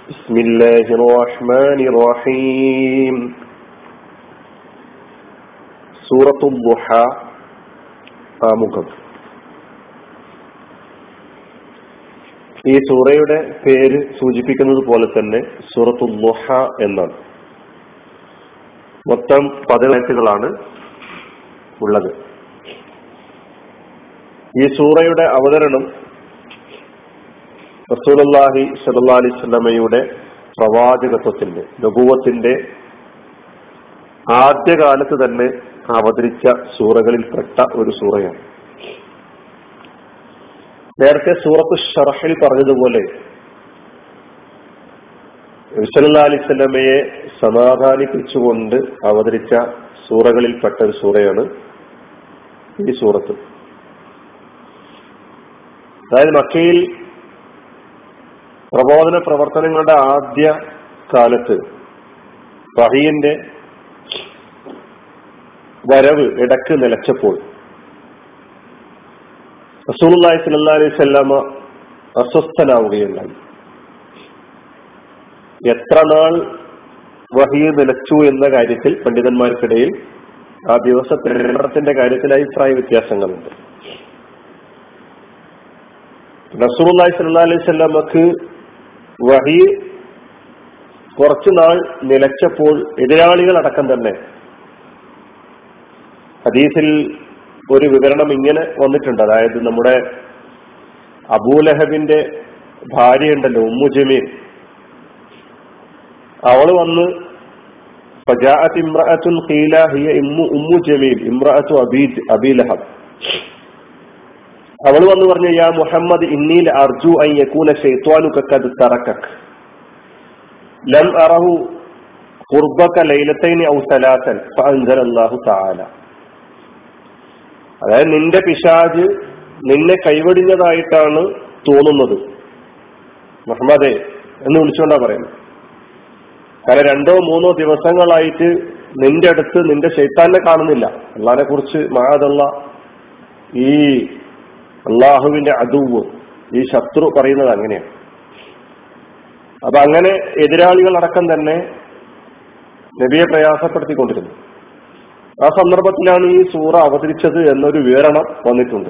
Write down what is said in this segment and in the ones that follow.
بسم الله الرحمن الرحيم سورة الضحى ആമുഖം ഈ സൂറയുടെ പേര് സൂചിപ്പിക്കുന്നത് പോലെ തന്നെ സൂറത്തു ലുഹ എന്നാണ് മൊത്തം പതിനെട്ടുകളാണ് ഉള്ളത് ഈ സൂറയുടെ അവതരണം റസൂലല്ലാഹി സല്ലാ അലൈഹി സ്വലമയുടെ പ്രവാചകത്വത്തിന്റെ നബുവത്തിന്റെ ആദ്യകാലത്ത് തന്നെ അവതരിച്ച സൂറകളിൽപ്പെട്ട ഒരു സൂറയാണ്. നേരത്തെ സൂറത്ത് ഷറഹിൽ പറഞ്ഞതുപോലെ വിസലല്ലാ അലിസ്ലമയെ സമാധാനിപ്പിച്ചുകൊണ്ട് അവതരിച്ച സൂറകളിൽപ്പെട്ട ഒരു സൂറയാണ് ഈ സൂറത്ത്. അതായത് മക്കയിൽ പ്രബോധന പ്രവർത്തനങ്ങളുടെ ആദ്യ കാലത്ത് വഹീന്റെ വരവ് ഇടയ്ക്ക് നിലച്ചപ്പോൾ റസൂലി സല്ലാ അലൈഹി സ്വല്ലാമ അസ്വസ്ഥനാവുകയുണ്ടായി. എത്ര നാൾ വഹീ നിലച്ചു എന്ന കാര്യത്തിൽ പണ്ഡിതന്മാർക്കിടയിൽ ആ ദിവസത്തിന്റെ കാര്യത്തിൽ അഭിപ്രായ വ്യത്യാസങ്ങളുണ്ട്. റസൂലി സല്ലാ അലൈഹി സ്വല്ലാമക്ക് വഹി കുറച്ചുനാൾ നിലച്ചപ്പോൾ എതിരാളികൾ അടക്കം തന്നെ. ഹദീസിൽ ഒരു വിവരണം ഇങ്ങനെ വന്നിട്ടുണ്ട്. അതായത് നമ്മുടെ അബൂലഹബിന്റെ ഭാര്യ ഉണ്ടല്ലോ ഉമ്മു ജമീൽ. അവൾ വന്ന് ഉമ്മു ജമീൽ ഇമ്രഅത്തു അബീദ് അബീലഹബ് അവൾ വന്ന് പറഞ്ഞു യാ മുഹമ്മദ് ഇന്നീൽ അർജു ഐ യക്കൂന ഷെയ്ത്വാനുക്കത് തറക്കക്. ലം അറഹു കുർബക്ക ലൈലത്തൈനി ഔ സലാസൻ അള്ളാഹു താല അതായത് നിന്റെ പിശാജ് നിന്നെ കൈവടിഞ്ഞതായിട്ടാണ് തോന്നുന്നത്. മുഹമ്മദേ എന്ന് വിളിച്ചുകൊണ്ടാ പറയുന്നത് കാരണം രണ്ടോ മൂന്നോ ദിവസങ്ങളായിട്ട് നിന്റെ അടുത്ത് നിന്റെ ശൈത്താനെ കാണുന്നില്ല. അള്ളാഹിനെ കുറിച്ച് മാതള്ള ഈ അള്ളാഹുവിന്റെ അതുവ് ഈ ശത്രു പറയുന്നത് അങ്ങനെയാണ്. അപ്പൊ അങ്ങനെ എതിരാളികൾ അടക്കം തന്നെ നബിയെ പ്രയാസപ്പെടുത്തിക്കൊണ്ടിരുന്നു. ആ സന്ദർഭത്തിലാണ് ഈ സൂറ അവതരിച്ചത് എന്നൊരു വിവരണം വന്നിട്ടുണ്ട്.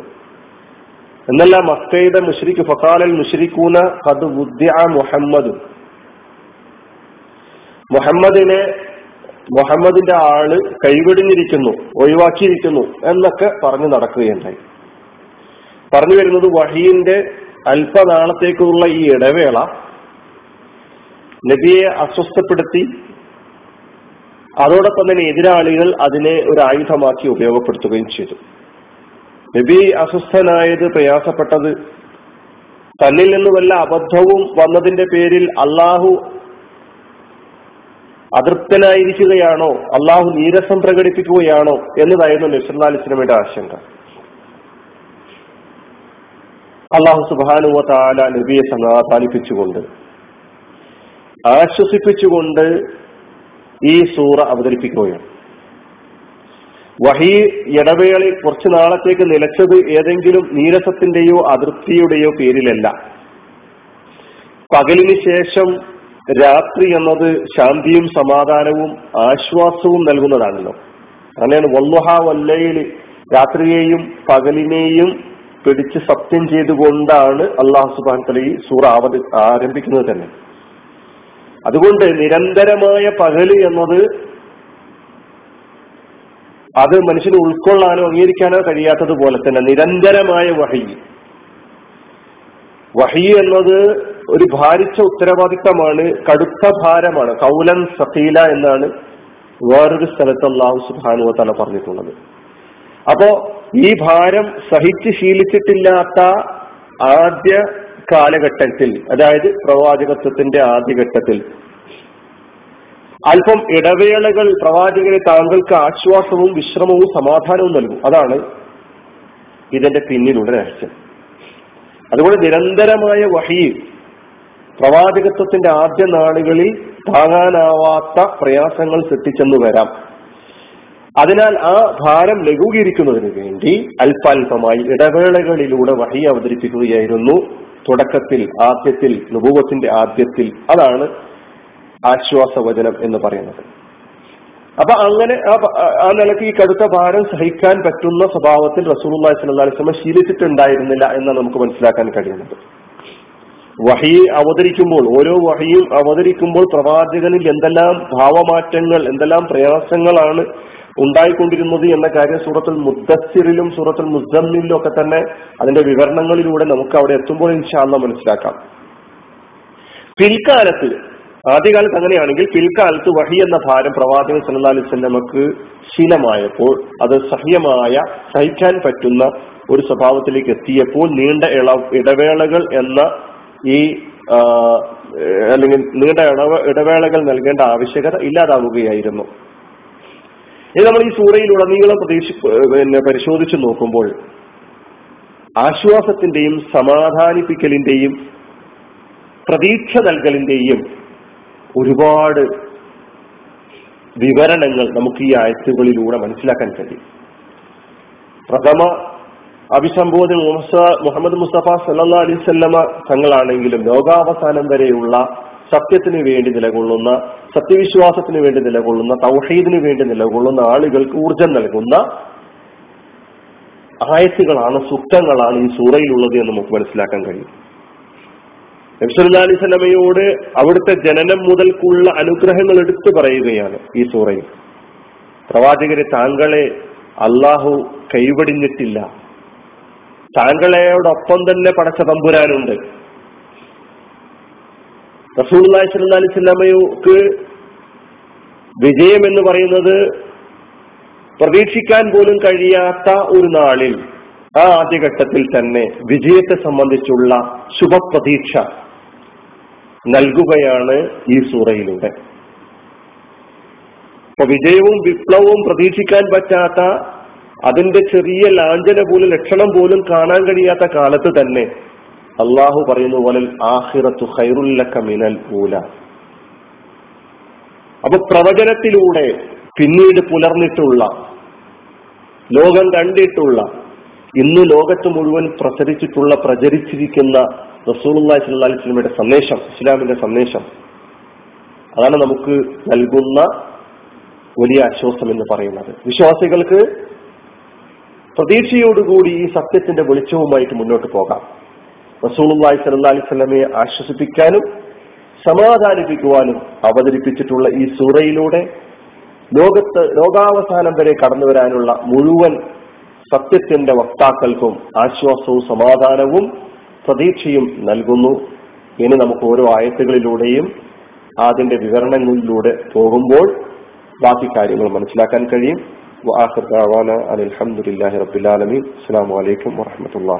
എന്നല്ല മക്കയുടെ മുഷരിക്ക് ഫക്കാലൽ മുഷരിക്കൂന ബുദ്ധി ആ മുഹമ്മദ്. മുഹമ്മദിനെ മുഹമ്മദിന്റെ ആൾ കൈവിടിഞ്ഞിരിക്കുന്നു ഒഴിവാക്കിയിരിക്കുന്നു എന്നൊക്കെ പറഞ്ഞു നടക്കുകയുണ്ടായി. പറഞ്ഞു വരുന്നത് വഹീന്റെ അല്പനാളത്തേക്കുള്ള ഈ ഇടവേള നബിയെ അസ്വസ്ഥപ്പെടുത്തി. അതോടൊപ്പം തന്നെ എതിരാളികൾ അതിനെ ഒരു ആയുധമാക്കി ഉപയോഗപ്പെടുത്തുകയും ചെയ്തു. നബി അസ്വസ്ഥനായത് പ്രയാസപ്പെട്ടത് തന്നിൽ നിന്ന് വല്ല അബദ്ധവും വന്നതിന്റെ പേരിൽ അള്ളാഹു അതൃപ്തനായിരിക്കുകയാണോ? അള്ളാഹു നീരസം പ്രകടിപ്പിക്കുകയാണോ? എന്നതായിരുന്നു നബ്സല്ലാ അലിസ്ലമയുടെ ആശങ്ക. അള്ളാഹു സുബാനുവ താല നബിയെ സമാധാനിപ്പിച്ചുകൊണ്ട് ആശ്വസിപ്പിച്ചുകൊണ്ട് ഈ സൂറ അവതരിപ്പിക്കുകയാണ്. വഹി ഇടവേളയിൽ കുറച്ചു നാളത്തേക്ക് നിലച്ചത് ഏതെങ്കിലും നീരസത്തിന്റെയോ അതൃപ്തിയുടെയോ പേരിലല്ല. പകലിന് ശേഷം രാത്രി എന്നത് ശാന്തിയും സമാധാനവും ആശ്വാസവും നൽകുന്നതാണല്ലോ. അങ്ങനെയാണ് വല്ലുഹ വല്ലയിൽ രാത്രിയെയും പകലിനെയും പിടിച്ച് സത്യം ചെയ്തുകൊണ്ടാണ് അള്ളാഹു സുബാൻ തല ഈ സൂറ ആരംഭിക്കുന്നത് തന്നെ. അതുകൊണ്ട് നിരന്തരമായ പകൽ എന്നത് അത് മനുഷ്യന് ഉൾക്കൊള്ളാനോ അംഗീകരിക്കാനോ കഴിയാത്തതുപോലെ തന്നെ നിരന്തരമായ വഹി. വഹി എന്നത് ഒരു ഭാരിച്ച ഉത്തരവാദിത്തമാണ് കടുത്ത ഭാരമാണ്. കൗലൻ സഖീല എന്നാണ് വേറൊരു സ്ഥലത്ത് അള്ളാഹു സുബാനുവ തല പറഞ്ഞിട്ടുള്ളത്. അപ്പോ ഈ ഭാരം സഹിച്ച് ശീലിച്ചിട്ടില്ലാത്ത ആദ്യ കാലഘട്ടത്തിൽ അതായത് പ്രവാചകത്വത്തിന്റെ ആദ്യഘട്ടത്തിൽ അല്പം ഇടവേളകൾ പ്രവാചകരെ താങ്കൾക്ക് ആശ്വാസവും വിശ്രമവും സമാധാനവും നൽകും. അതാണ് ഇതിന്റെ പിന്നിലുള്ള രഹസ്യം. അതുപോലെ നിരന്തരമായ വഹി പ്രവാചകത്വത്തിന്റെ ആദ്യ നാളുകളിൽ താങ്ങാനാവാത്ത പ്രയാസങ്ങൾ സൃഷ്ടിച്ചെന്ന് വരാം. അതിനാൽ ആ ഭാരം ലഘൂകരിക്കുന്നതിന് വേണ്ടി അല്പാൽപമായി ഇടവേളകളിലൂടെ വഹി അവതരിപ്പിക്കുകയായിരുന്നു. തുടക്കത്തിൽ ആദ്യത്തിൽ നുപൂവത്തിന്റെ ആദ്യത്തിൽ. അതാണ് ആശ്വാസവചനം എന്ന് പറയുന്നത്. അപ്പൊ അങ്ങനെ ആ നിലയ്ക്ക് ഈ കടുത്ത ഭാരം സഹിക്കാൻ പറ്റുന്ന സ്വഭാവത്തിൽ റസൂലുള്ളാഹി സ്വല്ലല്ലാഹി അലൈഹി വസല്ലം ശീലിച്ചിട്ടുണ്ടായിരുന്നില്ല എന്നാണ് നമുക്ക് മനസ്സിലാക്കാൻ കഴിയുന്നത്. വഹി അവതരിക്കുമ്പോൾ ഓരോ വഹിയും അവതരിക്കുമ്പോൾ പ്രവാചകനിൽ എന്തെല്ലാം ഭാവമാറ്റങ്ങൾ എന്തെല്ലാം പ്രയാസങ്ങളാണ് ഉണ്ടായിക്കൊണ്ടിരുന്നത് എന്ന കാര്യം സൂറത്തുൽ മുദ്ദസ്സിറിലും സൂറത്തുൽ മുസമ്മിലും ഒക്കെ തന്നെ അതിന്റെ വിവരണങ്ങളിലൂടെ നമുക്ക് അവിടെ എത്തുമ്പോൾ ഇൻഷാല്ല മനസ്സിലാക്കാം. പിൽക്കാലത്ത് ആദ്യകാലത്ത് അങ്ങനെയാണെങ്കിൽ പിൽക്കാലത്ത് വഹി എന്ന ഭാരം പ്രവാചകൻ സല്ലാ സ്വല്ലമക്ക് ശീലമായപ്പോൾ അത് സഹ്യമായ സഹിക്കാൻ പറ്റുന്ന ഒരു സ്വഭാവത്തിലേക്ക് എത്തിയപ്പോൾ നീണ്ട ഇള ഇടവേളകൾ എന്ന ഈ അല്ലെങ്കിൽ നീണ്ട ഇടവേളകൾ നൽകേണ്ട ആവശ്യകത ഇല്ലാതാവുകയായിരുന്നു. ഇനി നമ്മൾ ഈ സൂറയിലുടനീളം പ്രതീക്ഷ പിന്നെ പരിശോധിച്ചു നോക്കുമ്പോൾ ആശ്വാസത്തിന്റെയും സമാധാനിപ്പിക്കലിന്റെയും പ്രതീക്ഷ നൽകലിന്റെയും ഒരുപാട് വിവരണങ്ങൾ നമുക്ക് ഈ ആയത്തുകളിലൂടെ മനസ്സിലാക്കാൻ കഴിയും. പ്രഥമ അഭിസംബോധന മുഹമ്മദ് മുസ്തഫ സല്ലാ അലൈവല്ലമ തങ്ങളാണെങ്കിലും ലോകാവസാനം വരെയുള്ള സത്യത്തിന് വേണ്ടി നിലകൊള്ളുന്ന സത്യവിശ്വാസത്തിന് വേണ്ടി നിലകൊള്ളുന്ന തൗഹീദിന് വേണ്ടി നിലകൊള്ളുന്ന ആളുകൾക്ക് ഊർജം നൽകുന്ന ആയത്തുകളാണ് സുക്തങ്ങളാണ് ഈ സൂറയിലുള്ളത് എന്ന് നമുക്ക് മനസ്സിലാക്കാൻ കഴിയും. നബ്സല്ലാ സ്വലമയോട് അവിടുത്തെ ജനനം മുതൽക്കുള്ള അനുഗ്രഹങ്ങൾ എടുത്തു പറയുകയാണ് ഈ സൂറയിൽ. പ്രവാചകരെ താങ്കളെ അള്ളാഹു കൈവടിഞ്ഞിട്ടില്ല. താങ്കളെയോടൊപ്പം തന്നെ പടച്ച തമ്പുരാനുണ്ട്. റസൂള്ളി സ്വല്ലാമയ്ക്ക് അലൈഹി വിജയം എന്ന് പറയുന്നത് പ്രതീക്ഷിക്കാൻ പോലും കഴിയാത്ത ഒരു നാളിൽ ആ ആദ്യഘട്ടത്തിൽ തന്നെ വിജയത്തെ സംബന്ധിച്ചുള്ള ശുഭപ്രതീക്ഷ നൽകുകയാണ് ഈ സൂറയിലൂടെ. അപ്പൊ വിജയവും വിപ്ലവവും പ്രതീക്ഷിക്കാൻ പറ്റാത്ത അതിന്റെ ചെറിയ ലാഞ്ചന പോലും ലക്ഷണം പോലും കാണാൻ കഴിയാത്ത കാലത്ത് തന്നെ അള്ളാഹു പറയുന്ന പോലെ ആഹിറത്തു ഹൈറുല്ലക്ക മിനൽ പൂല അപ്പൊ പ്രവചനത്തിലൂടെ പിന്നീട് പുലർന്നിട്ടുള്ള ലോകം കണ്ടിട്ടുള്ള ഇന്ന് ലോകത്ത് മുഴുവൻ പ്രസരിച്ചിട്ടുള്ള പ്രചരിച്ചിരിക്കുന്ന റസൂലുള്ളാഹി സ്വല്ലല്ലാഹി സന്ദേശം ഇസ്ലാമിന്റെ സന്ദേശം അതാണ് നമുക്ക് നൽകുന്ന വലിയ ആശ്വാസം എന്ന് പറയുന്നത്. വിശ്വാസികൾക്ക് പ്രതീക്ഷയോടുകൂടി ഈ സത്യത്തിന്റെ വെളിച്ചവുമായിട്ട് മുന്നോട്ട് പോകാം. റസൂലുള്ളാഹി സ്വല്ലല്ലാഹി അലൈഹി വസല്ലമയെ ആശ്വസിപ്പിക്കാനും സമാധാനിപ്പിക്കുവാനും അവതരിപ്പിച്ചിട്ടുള്ള ഈ സൂറയിലൂടെ ലോകത്ത് ലോകാവസാനം വരെ കടന്നു വരാനുള്ള മുഴുവൻ സത്യത്തിന്റെ വക്താക്കൾക്കും ആശ്വാസവും സമാധാനവും പ്രതീക്ഷയും നൽകുന്നു. ഇനി നമുക്ക് ഓരോ ആയത്തുകളിലൂടെയും അതിന്റെ വിവരണങ്ങളിലൂടെ പോകുമ്പോൾ ബാക്കി കാര്യങ്ങൾ മനസ്സിലാക്കാൻ കഴിയും. അലഹമുല്ലാഹി റബുലാലമീൻ അസ്സാം വലൈക്കും വാഹമത്തല്ലാ